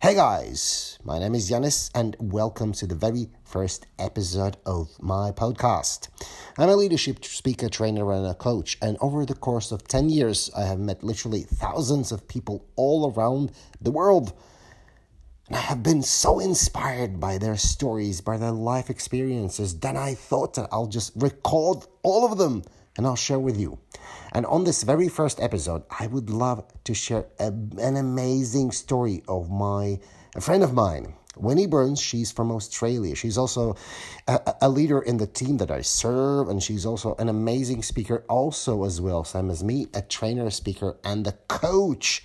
Hey guys, my name is Yanis, and welcome to the very first episode of my podcast. I'm a leadership speaker, trainer, and a coach, and over the course of 10 years, I have met literally thousands of people all around the world. And I have been so inspired by their stories, by their life experiences, that I thought that I'll just record all of them and I'll share with you. And on this very first episode, I would love to share a, an amazing story of my a friend of mine, Wendy Burns. She's from Australia. She's also a, a, leader in the team that I serve, and she's also an amazing speaker, also as well, same as me, a trainer, speaker, and a coach.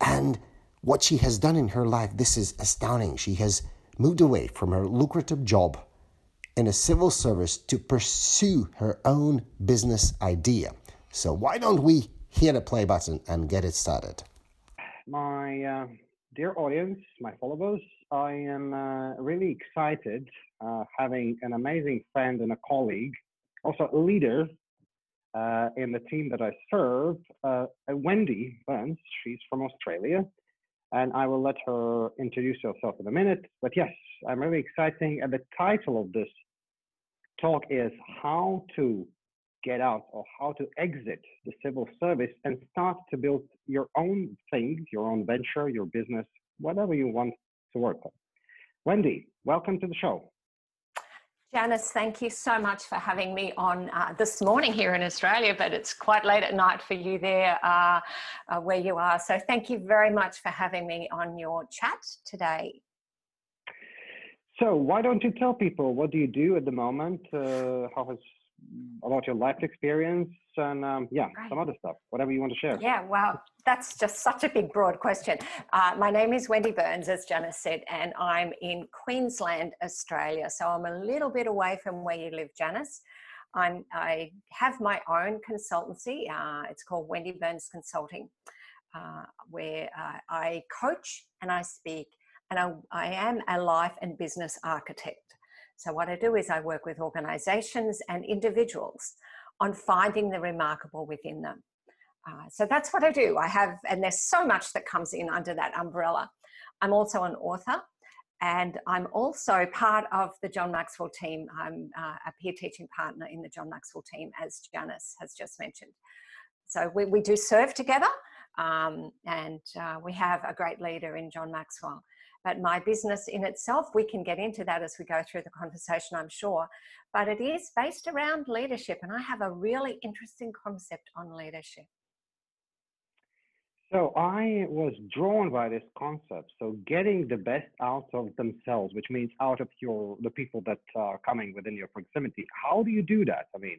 And what she has done in her life, this is astounding. She has moved away from her lucrative job in a civil service to pursue her own business idea. So, why don't we hit the play button and get it started? My uh, dear audience, my followers, I am uh, really excited uh, having an amazing friend and a colleague, also a leader uh, in the team that I serve, uh, Wendy Burns. She's from Australia and I will let her introduce herself in a minute. But yes, I'm really excited. And the title of this talk is how to get out or how to exit the civil service and start to build your own thing, your own venture, your business, whatever you want to work on. Wendy, welcome to the show. Janice, thank you so much for having me on uh, this morning here in Australia, but it's quite late at night for you there uh, uh, where you are. So thank you very much for having me on your chat today. So why don't you tell people what do you do at the moment? Uh, how has about your life experience and um, yeah, right. some other stuff, whatever you want to share. Yeah, wow, that's just such a big, broad question. Uh, my name is Wendy Burns, as Janice said, and I'm in Queensland, Australia. So I'm a little bit away from where you live, Janice. I'm, I have my own consultancy. Uh, it's called Wendy Burns Consulting, uh, where uh, I coach and I speak, and I, I am a life and business architect. So, what I do is I work with organizations and individuals on finding the remarkable within them. Uh, so that's what I do. I have, and there's so much that comes in under that umbrella. I'm also an author, and I'm also part of the John Maxwell team. I'm uh, a peer teaching partner in the John Maxwell team, as Janice has just mentioned. So we, we do serve together, um, and uh, we have a great leader in John Maxwell. But my business in itself, we can get into that as we go through the conversation, I'm sure. But it is based around leadership, and I have a really interesting concept on leadership. So I was drawn by this concept. So getting the best out of themselves, which means out of your the people that are coming within your proximity. How do you do that? I mean,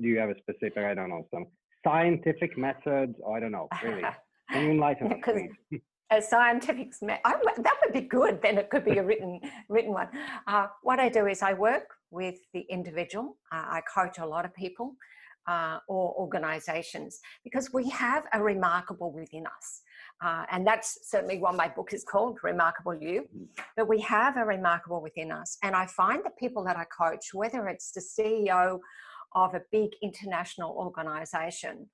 do you have a specific, I don't know, some scientific methods? I don't know, really. Can you enlighten us, please? A scientific that would be good then it could be a written written one. Uh, what i do is i work with the individual uh, i coach a lot of people uh, or organizations because we have a remarkable within us. Uh, and that's certainly what my book is called remarkable you. But we have a remarkable within us. And i find that people that i coach whether it's the ceo of a big international organization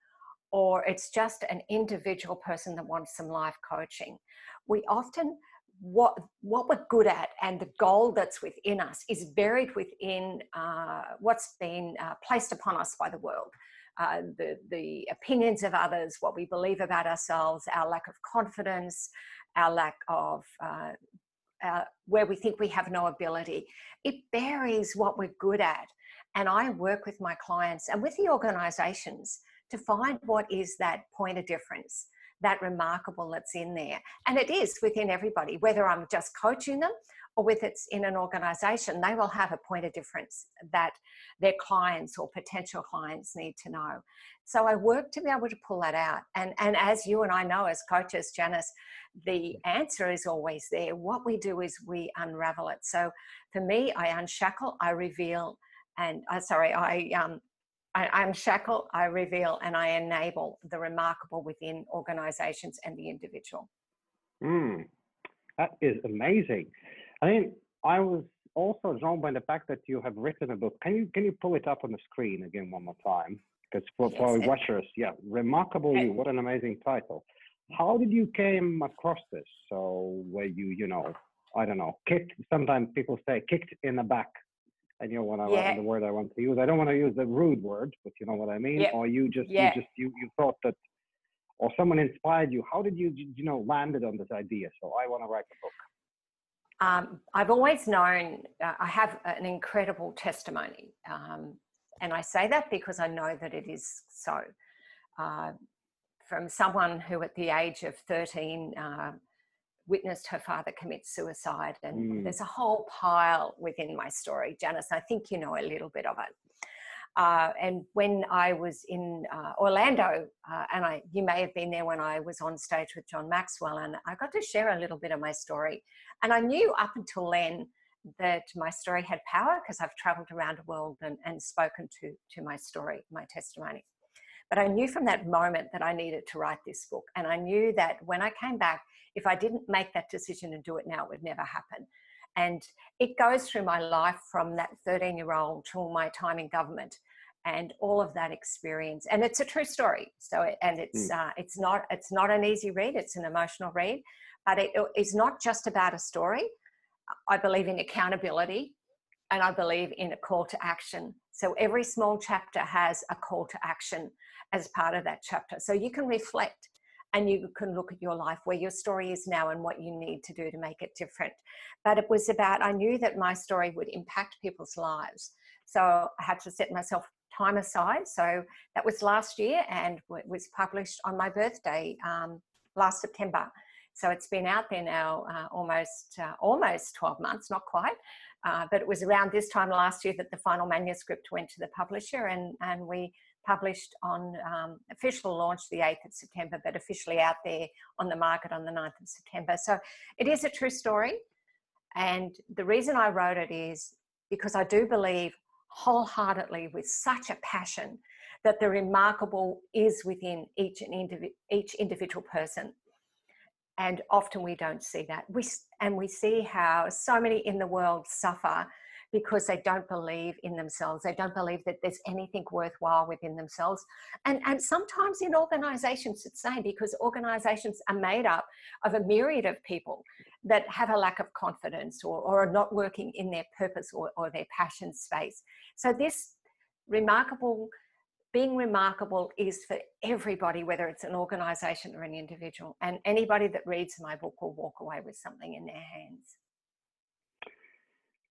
or it's just an individual person that wants some life coaching. We often what what we're good at and the goal that's within us is buried within uh, what's been uh, placed upon us by the world. Uh, the, the opinions of others, what we believe about ourselves, our lack of confidence, our lack of uh, uh, where we think we have no ability. It buries what we're good at. And I work with my clients and with the organizations to find what is that point of difference, that remarkable that's in there. And it is within everybody, whether I'm just coaching them or whether it's in an organization, they will have a point of difference that their clients or potential clients need to know. So I work to be able to pull that out. And, and as you and I know as coaches, Janice, the answer is always there. What we do is we unravel it. So for me, I unshackle, I reveal, and uh, sorry, I um, I, unshackle, I reveal, and I enable the remarkable within organizations and the individual. Mm, that is amazing. I mean, I was also drawn by the fact that you have written a book. Can you can you pull it up on the screen again one more time? Because for, yes, for watchers, yeah, remarkable you. What an amazing title. how did you came across this? So where you, you know, I don't know, kicked. Sometimes people say kicked in the back. And you know what I Yeah. the word I want to use. I don't want to use the rude word, but you know what I mean. Yeah. Or you just Yeah. you just you you thought that, or someone inspired you. How did you you know landed on this idea? So I want to write a book. Um, I've always known uh, I have an incredible testimony. Um, and I say that because I know that it is so. Uh, from someone who, at the age of 13, uh, witnessed her father commit suicide. And Mm. there's a whole pile within my story, Janice. I think you know a little bit of it. Uh, and when I was in uh, Orlando, uh, and I, you may have been there when I was on stage with John Maxwell, and I got to share a little bit of my story. And I knew up until then that my story had power because I've traveled around the world and, and spoken to, to my story, my testimony. But I knew from that moment that I needed to write this book. And I knew that when I came back, if I didn't make that decision and do it now, it would never happen. And it goes through my life from that 13 year old to my time in government and all of that experience. And it's a true story. So, it- and it's, uh, it's, not, it's not an easy read, it's an emotional read, but it is not just about a story. I believe in accountability and I believe in a call to action. So every small chapter has a call to action as part of that chapter. So you can reflect and you can look at your life where your story is now and what you need to do to make it different. But it was about, I knew that my story would impact people's lives. So I had to set myself time aside. So that was last year and it was published on my birthday um, last September. So it's been out there now uh, almost uh, almost 12 months, not quite. Uh, but it was around this time last year that the final manuscript went to the publisher, and, and we published on um, official launch the 8th of September, but officially out there on the market on the 9th of September. So it is a true story. And the reason I wrote it is because I do believe wholeheartedly with such a passion that the remarkable is within each, and each individual person and often we don't see that. We and we see how so many in the world suffer because they don't believe in themselves. They don't believe that there's anything worthwhile within themselves. And and sometimes in organizations it's the same because organizations are made up of a myriad of people that have a lack of confidence or, or are not working in their purpose or, or their passion space. So this remarkable being remarkable is for everybody, whether it's an organization or an individual. And anybody that reads my book will walk away with something in their hands.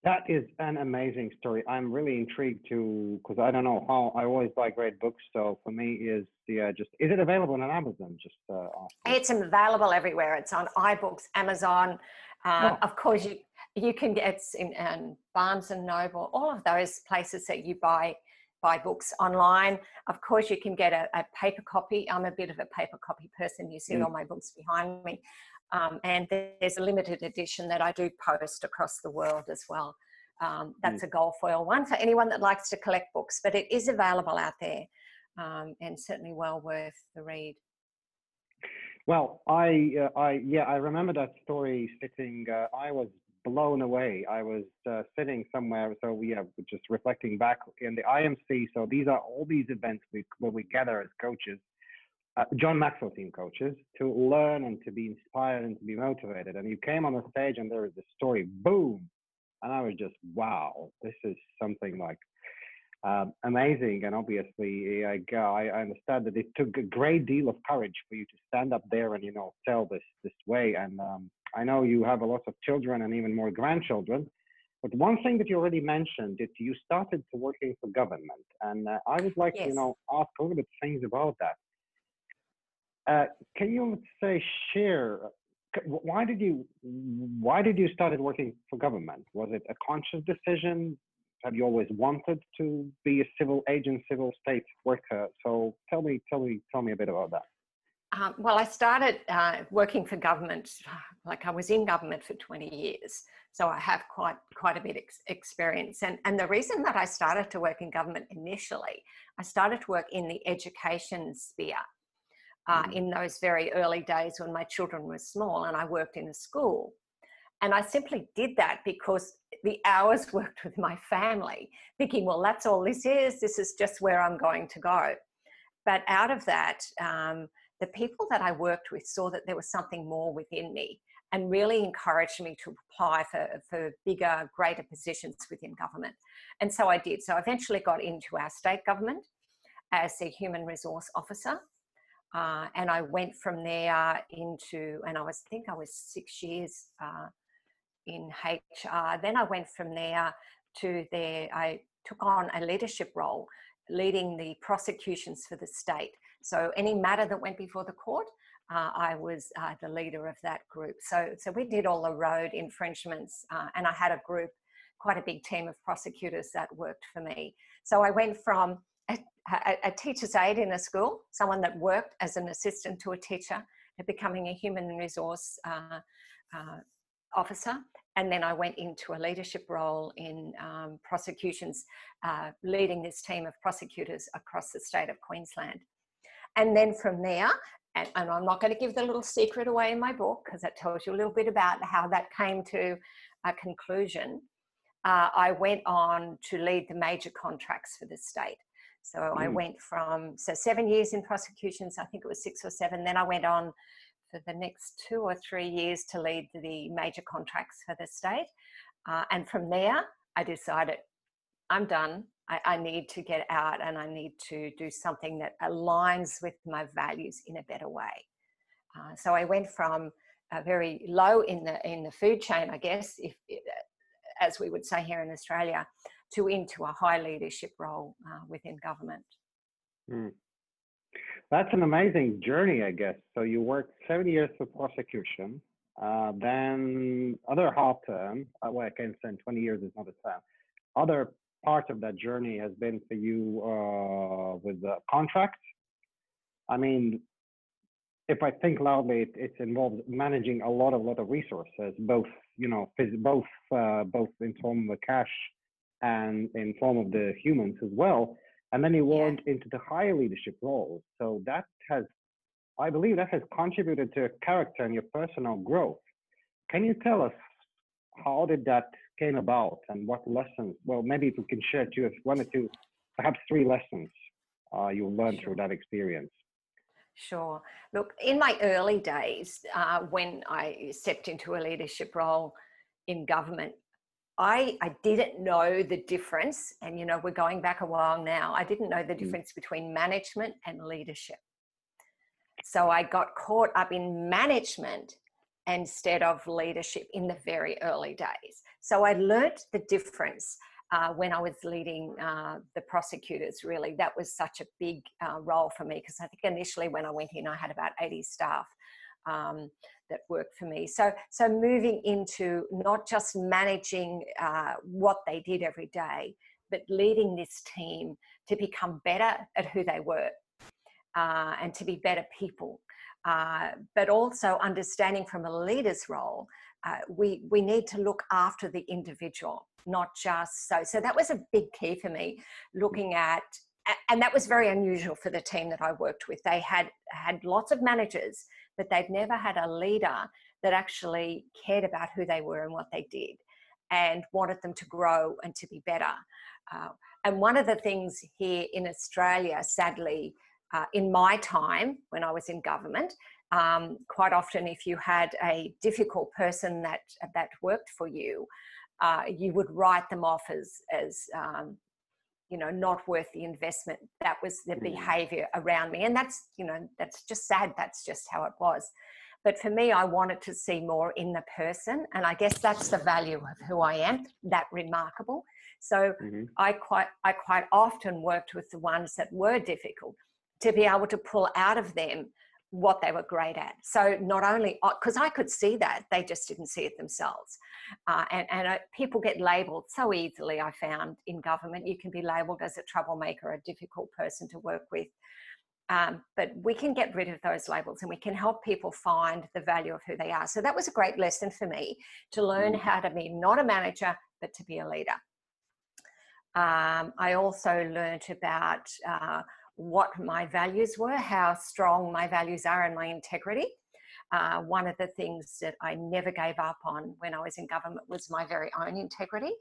That is an amazing story. I'm really intrigued to because I don't know how I always buy great books. So for me, is yeah, just is it available on Amazon? Just uh. It's available everywhere. It's on iBooks, Amazon. Uh, Oh. Of course, you you can get it's in um, Barnes and Noble, all of those places that you buy buy books online. Of course, you can get a, a paper copy. I'm a bit of a paper copy person. You see Mm. all my books behind me. Um, and there's a limited edition that I do post across the world as well. Um, that's a gold foil one for anyone that likes to collect books, but it is available out there um, and certainly well worth the read. Well, I, uh, I, yeah, I remember that story. Sitting, uh, I was blown away. I was uh, sitting somewhere, so we are just reflecting back in the IMC. So these are all these events we, where we gather as coaches, uh, John Maxwell team coaches, to learn and to be inspired and to be motivated. And you came on the stage, and there was this story, boom, and I was just, wow, this is something like um, amazing. And obviously, I, I understand that it took a great deal of courage for you to stand up there and you know tell this this way. And um, I know you have a lot of children and even more grandchildren. But one thing that you already mentioned that you started working for government, and uh, I would like to you know ask a little bit things about that. Uh, can you say share? uh, Why did you why did you started working for government? Was it a conscious decision? Have you always wanted to be a civil agent, civil state worker? So tell me, tell me, tell me a bit about that. Um, well, I started uh, working for government, like I was in government for 20 years. So I have quite quite a bit ex- experience. And, and the reason that I started to work in government initially, I started to work in the education sphere uh, Mhm. in those very early days when my children were small and I worked in a school. And I simply did that because the hours worked with my family, thinking, well, that's all this is. This is just where I'm going to go. But out of that, um, the people that I worked with saw that there was something more within me and really encouraged me to apply for, for bigger, greater positions within government. And so I did. So I eventually got into our state government as a human resource officer. Uh, and I went from there into, and I was I think I was six years uh, in HR. Then I went from there to there. I took on a leadership role, leading the prosecutions for the state. So any matter that went before the court, uh, I was uh, the leader of that group. So, so we did all the road infringements, uh, and I had a group, quite a big team of prosecutors that worked for me. So I went from a, a, teacher's aide in a school, someone that worked as an assistant to a teacher, to becoming a human resource uh, uh, officer. And then I went into a leadership role in um, prosecutions, uh, leading this team of prosecutors across the state of Queensland. And then from there, and, and I'm not going to give the little secret away in my book because it tells you a little bit about how that came to a conclusion. Uh, I went on to lead the major contracts for the state. So mm. I went from so seven years in prosecutions, I think it was six or seven. Then I went on for the next two or three years to lead the major contracts for the state. Uh, and from there, I decided I'm done. I, I, need to get out and I need to do something that aligns with my values in a better way. Uh, so I went from a very low in the in the food chain, I guess, if, as we would say here in Australia, to into a high leadership role uh, within government. Mm. That's an amazing journey, I guess. So you worked seven years for prosecution, uh, then other half term. Uh, well, I can't say 20 years is not a term. Other part of that journey has been for you uh, with the contract. I mean, if I think loudly, it, it involves managing a lot of lot of resources, both you know, both uh, both in form of the cash and in form of the humans as well. And then you went yeah. into the higher leadership roles. So that has, I believe, that has contributed to your character and your personal growth. Can you tell us how did that came about and what lessons? Well, maybe if you can share two, one or two, perhaps three lessons uh, you learned through that experience. Sure. Look, in my early days, uh, when I stepped into a leadership role in government, I, I didn't know the difference. And, you know, we're going back a while now. I didn't know the mm. difference between management and leadership. So I got caught up in management instead of leadership in the very early days. So I learnt the difference uh, when I was leading uh, the prosecutors, really. That was such a big uh, role for me because I think initially when I went in, I had about 80 staff. Um, that worked for me. So, so moving into not just managing uh, what they did every day, but leading this team to become better at who they were uh, and to be better people. Uh, but also understanding from a leader's role, uh, we we need to look after the individual, not just so. So that was a big key for me, looking at. And that was very unusual for the team that I worked with. They had had lots of managers, but they'd never had a leader that actually cared about who they were and what they did, and wanted them to grow and to be better. Uh, and one of the things here in Australia, sadly, uh, in my time when I was in government, um, quite often if you had a difficult person that that worked for you, uh, you would write them off as as um, you know not worth the investment. That was the mm. behaviour around me, and that's you know that's just sad. That's just how it was. But for me, I wanted to see more in the person, and I guess that's the value of who I am. That remarkable. So mm-hmm. I quite I quite often worked with the ones that were difficult to be able to pull out of them what they were great at. So not only because I could see that they just didn't see it themselves, uh, and and uh, people get labelled so easily. I found in government you can be labelled as a troublemaker, a difficult person to work with. Um, but we can get rid of those labels and we can help people find the value of who they are. So that was a great lesson for me to learn mm. how to be not a manager, but to be a leader. Um, I also learned about uh, what my values were, how strong my values are, and my integrity. Uh, one of the things that I never gave up on when I was in government was my very own integrity.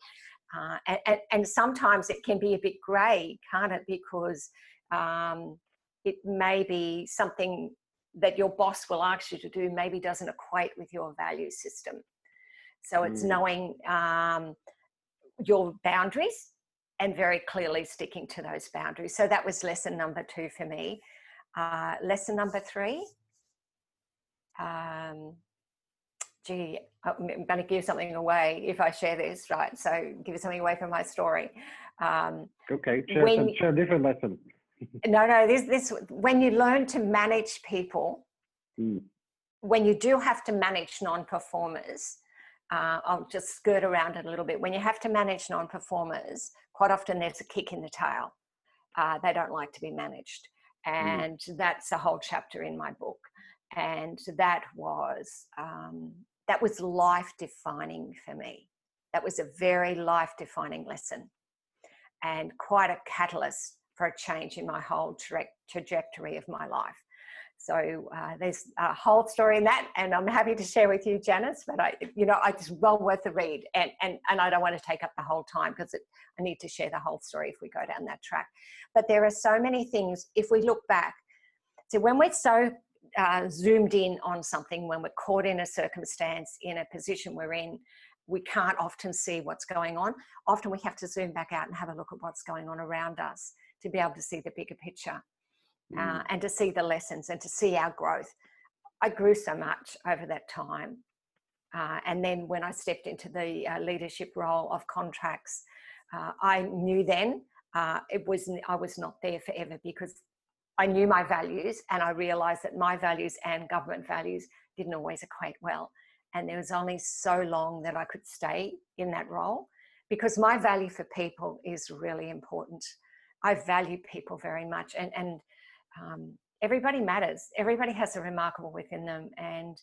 Uh, and, and, sometimes it can be a bit grey, can't it? Because um, it may be something that your boss will ask you to do maybe doesn't equate with your value system. So it's mm. knowing um, your boundaries and very clearly sticking to those boundaries. So that was lesson number two for me. Uh, lesson number three. Um, gee, I'm going to give something away if I share this, right? So give something away from my story. Um, okay, share, when, some, share a different lesson. no, no, this, this, when you learn to manage people, mm. when you do have to manage non-performers, uh, I'll just skirt around it a little bit. When you have to manage non-performers, quite often there's a kick in the tail. Uh, they don't like to be managed, mm. and mm. that's a whole chapter in my book. And that was um, that was life defining for me. That was a very life defining lesson, and quite a catalyst for a change in my whole tra- trajectory of my life. So uh, there's a whole story in that, and I'm happy to share with you, Janice. But I, you know, it's well worth the read, and and and I don't want to take up the whole time because I need to share the whole story if we go down that track. But there are so many things. If we look back, so when we're so uh, zoomed in on something, when we're caught in a circumstance, in a position we're in, we can't often see what's going on. Often we have to zoom back out and have a look at what's going on around us to be able to see the bigger picture uh, mm. and to see the lessons and to see our growth. I grew so much over that time. Uh, and then when I stepped into the uh, leadership role of contracts, uh, I knew then uh, it was I was not there forever because I knew my values and I realized that my values and government values didn't always equate well. And there was only so long that I could stay in that role because my value for people is really important. I value people very much and, and um, everybody matters. Everybody has a remarkable within them. And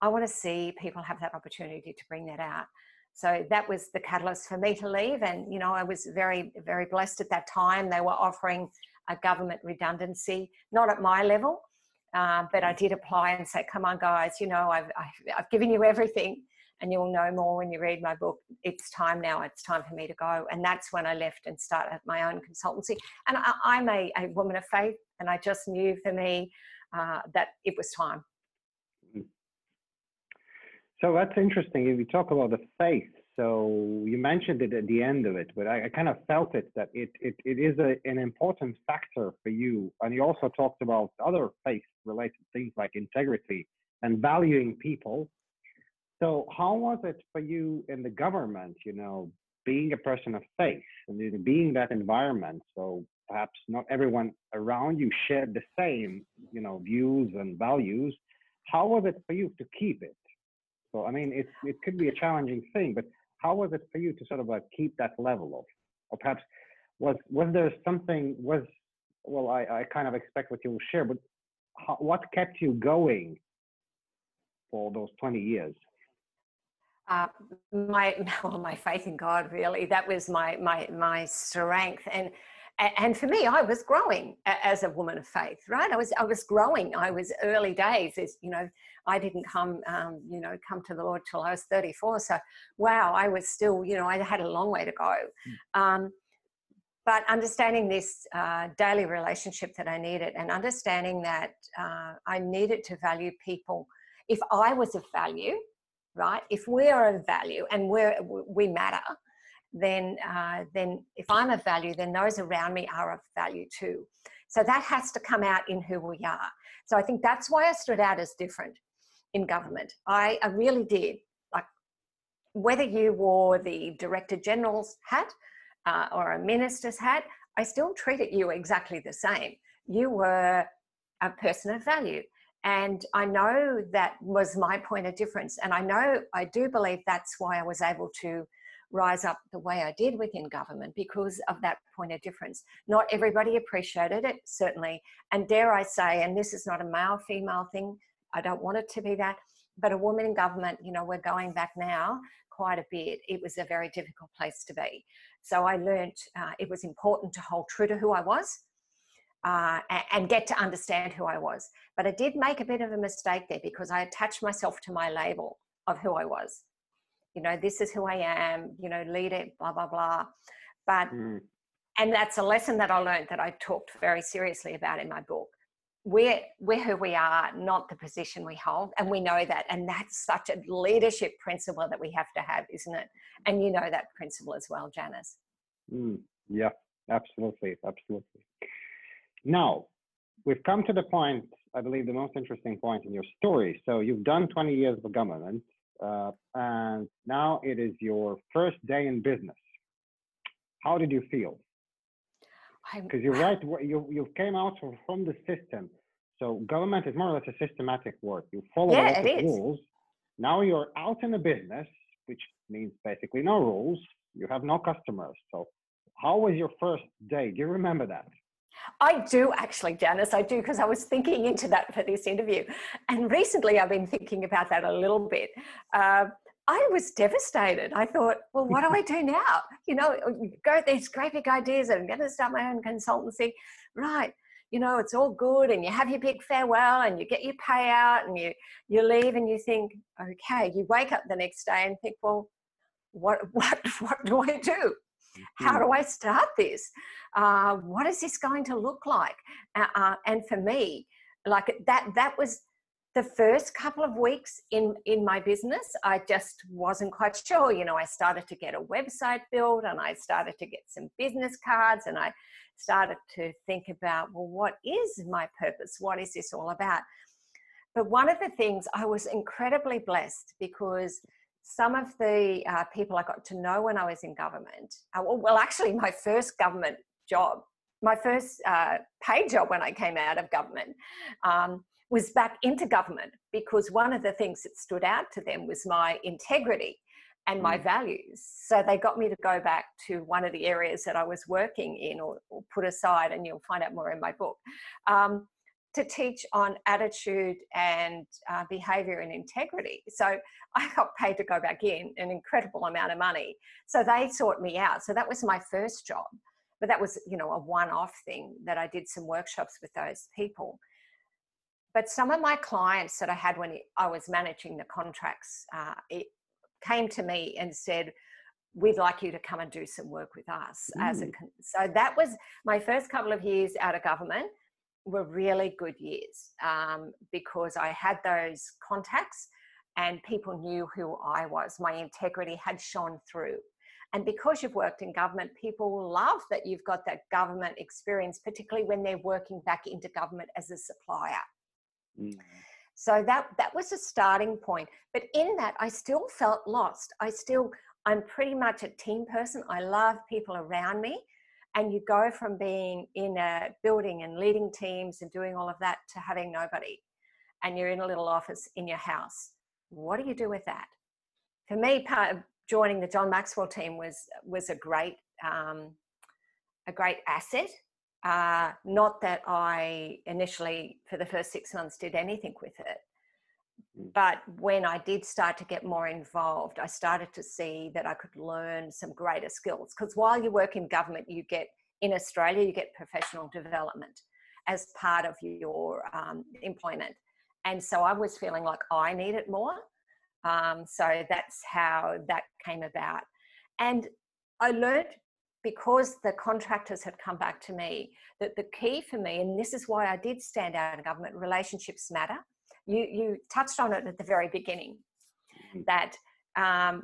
I want to see people have that opportunity to bring that out. So that was the catalyst for me to leave. And, you know, I was very, very blessed at that time. They were offering a government redundancy, not at my level, uh, but I did apply and say, come on, guys, you know, I've, I've, I've given you everything and you'll know more when you read my book. It's time now. It's time for me to go. And that's when I left and started my own consultancy. And I, am a, a, woman of faith, and I just knew for me uh, that it was time. Mm-hmm. So that's interesting. If you talk about the faith, so you mentioned it at the end of it, but I, I kind of felt it that it it, it is a, an important factor for you. And you also talked about other faith-related things like integrity and valuing people so how was it for you in the government, you know, being a person of faith and being that environment? So perhaps not everyone around you shared the same, you know, views and values. How was it for you to keep it? So I mean, it it could be a challenging thing, but how was it for you to sort of like keep that level of, or perhaps was was there something was well, I, I kind of expect what you will share, but how, what kept you going for those 20 years? uh, my well, my faith in God really that was my my my strength and and for me I was growing as a woman of faith right I was I was growing I was early days as you know I didn't come um, you know come to the Lord till I was 34 so wow I was still you know I had a long way to go mm. um, but understanding this uh, daily relationship that I needed and understanding that uh, I needed to value people if I was of value right? If we are of value and we're, we matter, then, uh, then if I'm of value, then those around me are of value too. So that has to come out in who we are. So I think that's why I stood out as different in government. I, I really did. Like whether you wore the director general's hat uh, or a minister's hat, I still treated you exactly the same. You were a person of value. And I know that was my point of difference. And I know, I do believe that's why I was able to rise up the way I did within government because of that point of difference. Not everybody appreciated it, certainly. And dare I say, and this is not a male female thing, I don't want it to be that, but a woman in government, you know, we're going back now quite a bit. It was a very difficult place to be. So I learned uh, it was important to hold true to who I was uh, and get to understand who I was. But I did make a bit of a mistake there because I attached myself to my label of who I was. You know, this is who I am, you know, lead it, blah, blah, blah. But, mm. and that's a lesson that I learned that I talked very seriously about in my book. we're we're who we are, not the position we hold, and we know that, and that's such a leadership principle that we have to have, isn't it? And you know that principle as well, Janice. Mm, yeah, absolutely, absolutely. Now, we've come to the point, I believe, the most interesting point in your story. So you've done 20 years of government, uh, and now it is your first day in business. How did you feel? Because you're right, you you came out from the system. So government is more or less a systematic work. You follow yeah, the rules. Now you're out in the business, which means basically no rules. You have no customers. So how was your first day? Do you remember that? I do actually, Janice. I do because I was thinking into that for this interview, and recently I've been thinking about that a little bit. Uh, I was devastated. I thought, well, what do I do now? You know, go these great big ideas. I'm going to start my own consultancy. Right. You know, it's all good and you have your big farewell and you get your payout and you, you leave and you think, okay, you wake up the next day and think, well, what, what, what do I do? How mm-hmm. do I start this? Uh, what is this going to look like? Uh, and for me, like that, that was the first couple of weeks in in my business i just wasn't quite sure you know i started to get a website built and i started to get some business cards and i started to think about well what is my purpose what is this all about but one of the things i was incredibly blessed because some of the uh, people i got to know when i was in government uh, well actually my first government job my first uh, paid job when i came out of government um, was back into government because one of the things that stood out to them was my integrity and my mm. values. So they got me to go back to one of the areas that I was working in or, or put aside, and you'll find out more in my book, um, to teach on attitude and uh, behavior and integrity. So I got paid to go back in an incredible amount of money. So they sought me out. So that was my first job. But that was, you know, a one off thing that I did some workshops with those people. But some of my clients that I had when I was managing the contracts, uh, it came to me and said, we'd like you to come and do some work with us mm. as a so that was my first couple of years out of government were really good years um, because i had those contacts and people knew who i was my integrity had shone through and because you've worked in government people love that you've got that government experience particularly when they're working back into government as a supplier Mm. So that that was a starting point. But in that, I still felt lost. I still, I'm pretty much a team person. I love people around me. And you go from being in a building and leading teams and doing all of that to having nobody. And you're in a little office in your house. What do you do with that? For me, part of joining the John Maxwell team was was a great um, a great asset uh, not that I initially, for the first six months, did anything with it. But when I did start to get more involved, I started to see that I could learn some greater skills. Because while you work in government, you get, in Australia, you get professional development as part of your um, employment. And so I was feeling like I needed more. Um, so that's how that came about. And I learned because the contractors had come back to me that the key for me, and this is why I did stand out in government, relationships matter. You, you touched on it at the very beginning mm-hmm. that um,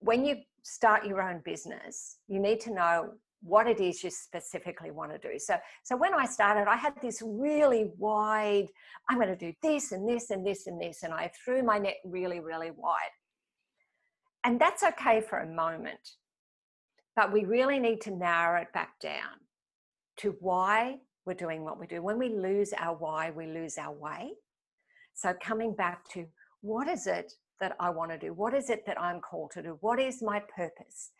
when you start your own business, you need to know what it is you specifically want to do. So, so when I started, I had this really wide, I'm going to do this and this and this and this, and I threw my net really, really wide. And that's okay for a moment. But we really need to narrow it back down to why we're doing what we do. When we lose our why, we lose our way. So coming back to what is it that I want to do? What is it that I'm called to do? What is my purpose?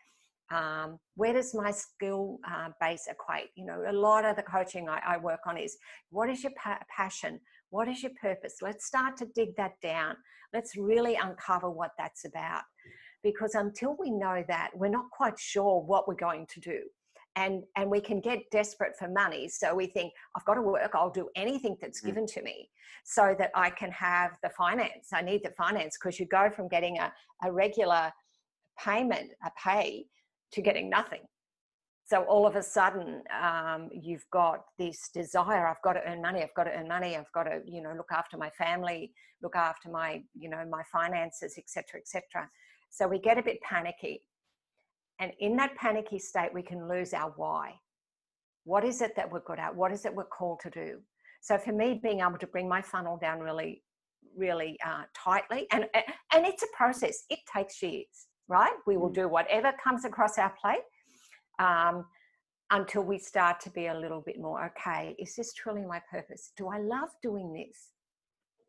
Um, where does my skill uh, base equate? You know, a lot of the coaching I, I work on is what is your pa- passion? What is your purpose? Let's start to dig that down. Let's really uncover what that's about because until we know that, we're not quite sure what we're going to do. And, and we can get desperate for money. So we think, I've got to work, I'll do anything that's mm. given to me so that I can have the finance. I need the finance because you go from getting a, a regular payment, a pay, to getting nothing. so all of a sudden um, you've got this desire i've got to earn money i've got to earn money i've got to you know look after my family look after my you know my finances etc etc so we get a bit panicky and in that panicky state we can lose our why. What is it that we're good at? What is it we're called to do? So for me being able to bring my funnel down really really uh, tightly and and it's a process. It takes years right? We will mm. do whatever comes across our plate um, until we start to be a little bit more okay is this truly my purpose? Do i love doing this?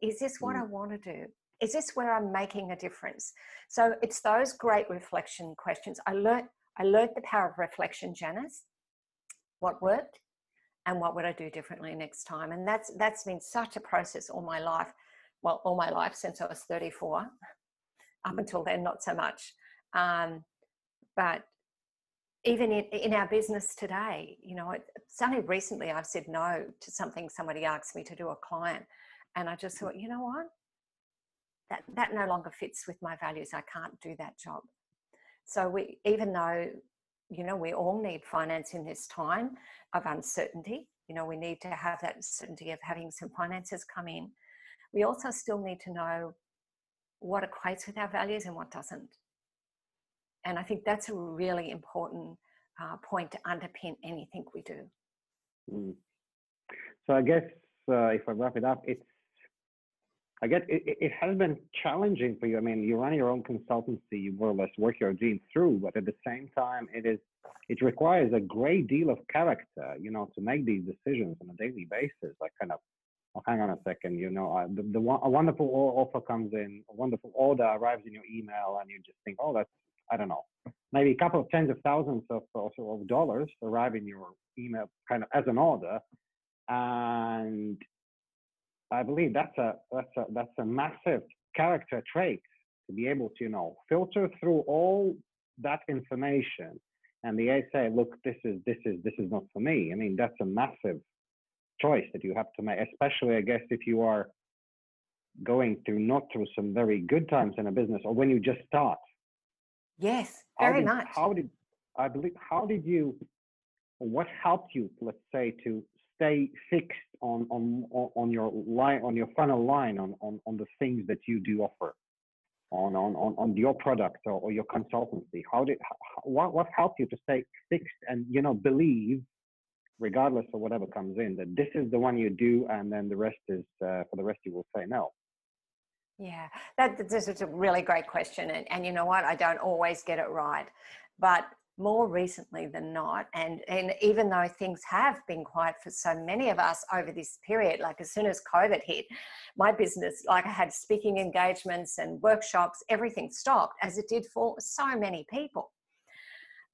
Is this what mm. i want to do is this where i'm making a difference so it's those great reflection questions i learned i learned the power of reflection janice what worked and what would i do differently next time and that's that's been such a process all my life well all my life since i was 34 up mm. until then not so much um, but even in, in our business today, you know, it's only recently I've said no to something somebody asked me to do a client. And I just thought, you know what? That, that no longer fits with my values. I can't do that job. So we, even though, you know, we all need finance in this time of uncertainty, you know, we need to have that certainty of having some finances come in. We also still need to know what equates with our values and what doesn't. And I think that's a really important uh, point to underpin anything we do. Mm. So I guess uh, if I wrap it up, it's I guess it, it has been challenging for you. I mean, you run your own consultancy, you more or less work your dream through, but at the same time, it is it requires a great deal of character, you know, to make these decisions on a daily basis. Like kind of, oh, hang on a second, you know, the, the a wonderful offer comes in, a wonderful order arrives in your email, and you just think, oh, that's I don't know, maybe a couple of tens of thousands of, of dollars arrive in your email kind of as an order. And I believe that's a, that's a, that's a massive character trait to be able to, you know, filter through all that information and the say, look, this is, this is, this is not for me. I mean, that's a massive choice that you have to make, especially, I guess, if you are going through not through some very good times in a business or when you just start Yes, very did, much. How did I believe? How did you? What helped you, let's say, to stay fixed on on on your line on your funnel line on on, on the things that you do offer on on on, on your product or, or your consultancy? How did what what helped you to stay fixed and you know believe regardless of whatever comes in that this is the one you do and then the rest is uh, for the rest you will say no yeah, that, this is a really great question. And, and you know what? I don't always get it right. But more recently than not, and, and even though things have been quiet for so many of us over this period, like as soon as COVID hit, my business, like I had speaking engagements and workshops, everything stopped as it did for so many people.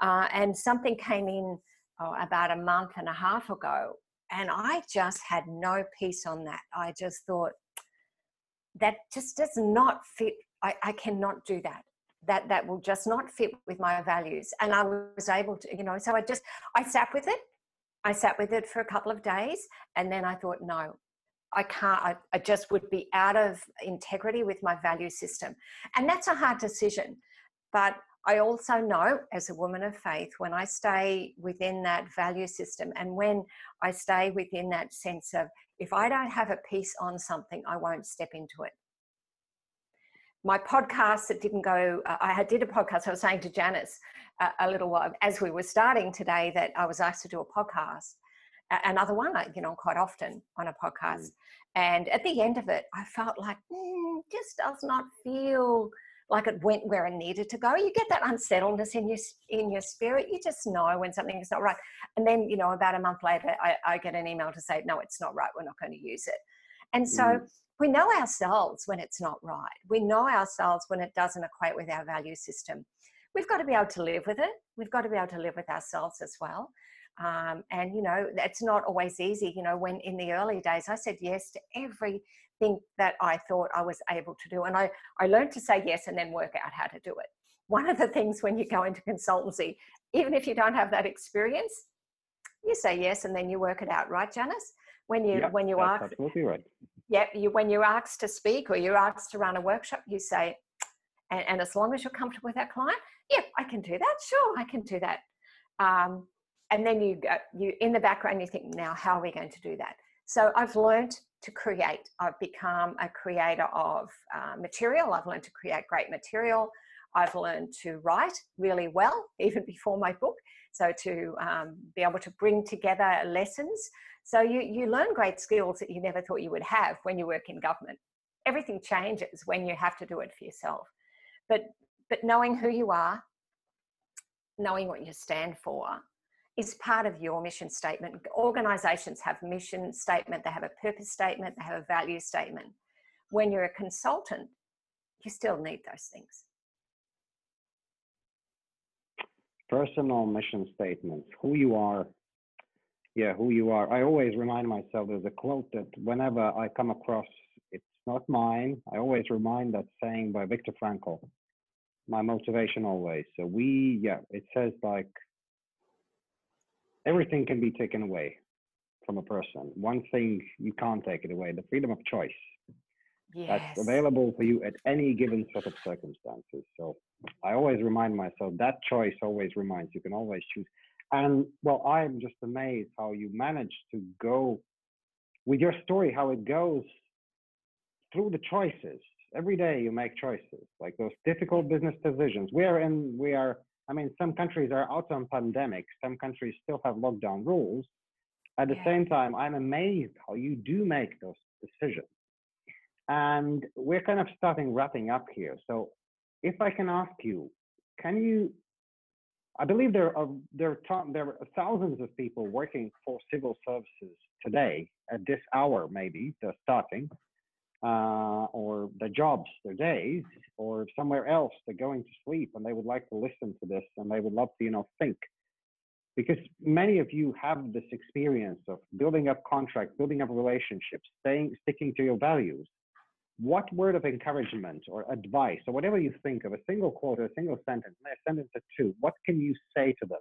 Uh, and something came in oh, about a month and a half ago, and I just had no peace on that. I just thought, that just does not fit. I, I cannot do that. That that will just not fit with my values. And I was able to, you know, so I just I sat with it. I sat with it for a couple of days, and then I thought, no, I can't. I, I just would be out of integrity with my value system, and that's a hard decision. But I also know, as a woman of faith, when I stay within that value system and when I stay within that sense of if I don't have a peace on something, I won't step into it. My podcast that didn't go, uh, I did a podcast. I was saying to Janice uh, a little while as we were starting today that I was asked to do a podcast, another one, you know, quite often on a podcast. Mm. And at the end of it, I felt like, mm, just does not feel like it went where it needed to go. You get that unsettledness in your in your spirit. You just know when something is not right. And then, you know, about a month later, I, I get an email to say, no, it's not right. We're not going to use it. And so mm. We know ourselves when it's not right. We know ourselves when it doesn't equate with our value system. We've got to be able to live with it. We've got to be able to live with ourselves as well. Um, and you know, it's not always easy. You know, when in the early days I said yes to everything that I thought I was able to do. And I, I learned to say yes and then work out how to do it. One of the things when you go into consultancy, even if you don't have that experience, you say yes and then you work it out, right, Janice? When you yep, when you ask absolutely right. Yeah, you when you're asked to speak or you're asked to run a workshop, you say, and, and as long as you're comfortable with that client, yeah, I can do that. Sure, I can do that. Um, and then you go, you in the background you think now how are we going to do that? So i've learned to create. I've become a creator of uh, material. I've learned to create great material. I've learned to write really well even before my book. So to um, be able to bring together lessons so you, you learn great skills that you never thought you would have when you work in government everything changes when you have to do it for yourself but but knowing who you are knowing what you stand for is part of your mission statement. Organizations have mission statement, they have a purpose statement, they have a value statement. When you're a consultant, you still need those things. Personal mission statements, who you are. Yeah, who you are. I always remind myself there's a quote that whenever I come across, it's not mine. I always remind that saying by Viktor Frankl. My motivation always. So we, yeah, it says like everything can be taken away from a person. One thing you can't take it away the freedom of choice. Yes. That's available for you at any given set of circumstances. So I always remind myself that choice always reminds you can always choose. And well, I'm just amazed how you managed to go with your story, how it goes through the choices. Every day you make choices, like those difficult business decisions. We are in, we are I mean, some countries are out on pandemic. Some countries still have lockdown rules. At the yeah. same time, I'm amazed how you do make those decisions. And we're kind of starting wrapping up here. So, if I can ask you, can you? I believe there are there are, there are thousands of people working for civil services today at this hour. Maybe they're starting uh, or their jobs, their days, or somewhere else, they're going to sleep and they would like to listen to this and they would love to, you know, think. Because many of you have this experience of building up contracts, building up relationships, staying, sticking to your values. What word of encouragement or advice, or whatever you think of, a single quote or a single sentence, a sentence or two, what can you say to them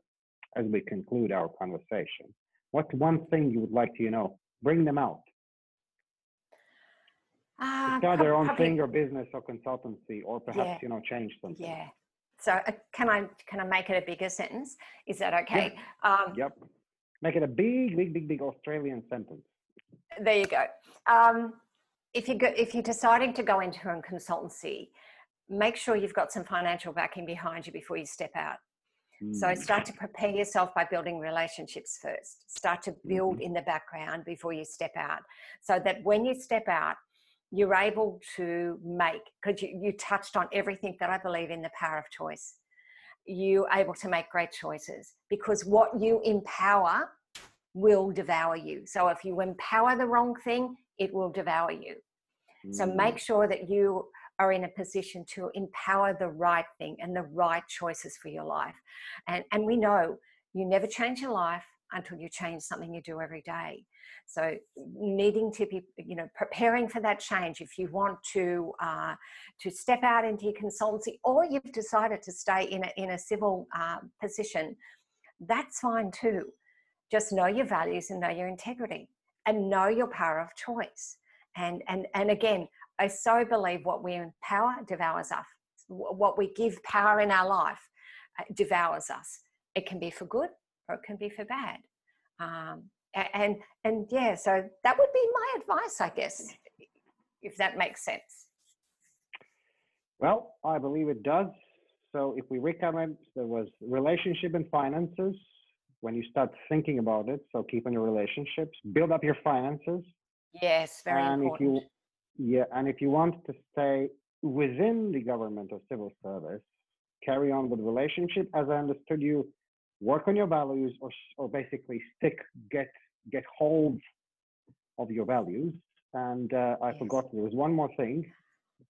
as we conclude our conversation? What one thing you would like to, you know, bring them out? Uh, start their own probably, thing or business or consultancy or perhaps yeah, you know change something. Yeah. So uh, can i can i make it a bigger sentence? Is that okay? Yeah. um, yep. Make it a big big big big australian sentence. There you go. Um, if you go if you're deciding to go into a consultancy make sure you've got some financial backing behind you before you step out so mm. start to prepare yourself by building relationships first. Start to build mm-hmm. in the background before you step out. So that when you step out, you're able to make because you, you touched on everything that i believe in the power of choice you're able to make great choices because what you empower will devour you so if you empower the wrong thing it will devour you so mm. make sure that you are in a position to empower the right thing and the right choices for your life and and we know you never change your life until you change something you do every day so needing to be, you know, preparing for that change. If you want to uh, to step out into your consultancy, or you've decided to stay in a in a civil uh, position, that's fine too. Just know your values and know your integrity, and know your power of choice. And and and again, I so believe what we empower devours us. What we give power in our life uh, devours us. It can be for good or it can be for bad. Um, and and yeah so that would be my advice i guess if that makes sense well i believe it does so if we recommend there was relationship and finances when you start thinking about it so keep on your relationships build up your finances yes very and important. if you yeah and if you want to stay within the government or civil service carry on with relationship as i understood you work on your values or, or basically stick get get hold of your values. And uh, I yes. forgot there was one more thing.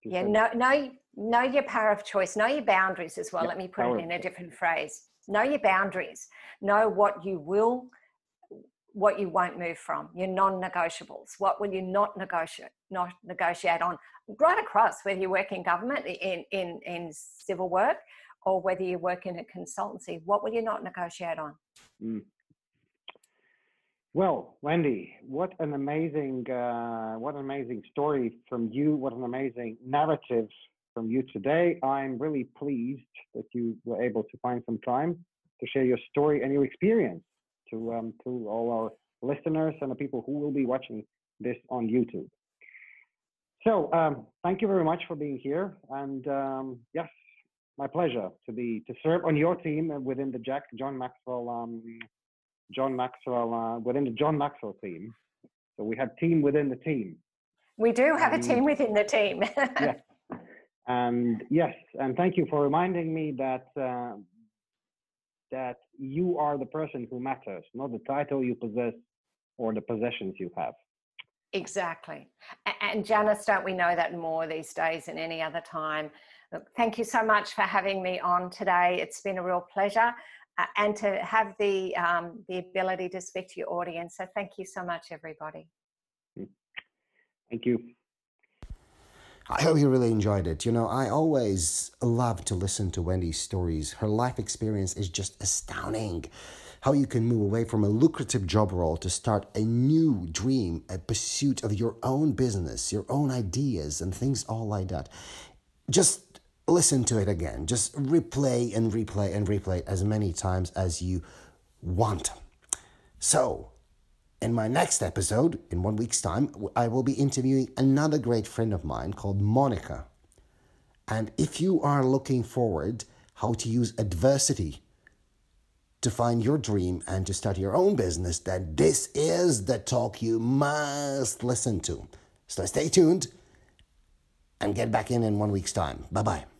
Yeah, know, know, know your power of choice. Know your boundaries as well. Let me put it in a different phrase. Know your boundaries. Know what you will, what you won't move from. Your non-negotiables. What will you not negotiate? Not negotiate on. Right across, whether you work in government, in in in civil work, or whether you work in a consultancy. What will you not negotiate on? Mm. Well, Wendy, what an amazing, uh, what an amazing story from you. What an amazing narrative from you today. I'm really pleased that you were able to find some time to share your story and your experience to um, to all our listeners and the people who will be watching this on YouTube. So um, thank you very much for being here, and um, yes, my pleasure to be to serve on your team within the Jack John Maxwell um, John Maxwell uh, within the John Maxwell team. So we have team within the team. We do have a team within the team. and yes, and thank you for reminding me that uh, that you are the person who matters, not the title you possess or the possessions you have. Exactly. And Janice, don't we know that more these days than any other time? Look, thank you so much for having me on today. It's been a real pleasure. Uh, and to have the um, the ability to speak to your audience. So thank you so much, everybody. Thank you. I hope you really enjoyed it. You know, I always love to listen to Wendy's stories. Her life experience is just astounding. How you can move away from a lucrative job role to start a new dream, a pursuit of your own business, your own ideas, and things all like that. Just listen to it again. Just replay and replay and replay as many times as you want. So, in my next episode, in one week's time, I will be interviewing another great friend of mine called Monica. And if you are looking forward how to use adversity to find your dream and to start your own business, then this is the talk you must listen to. So stay tuned and get back in in one week's time. Bye bye.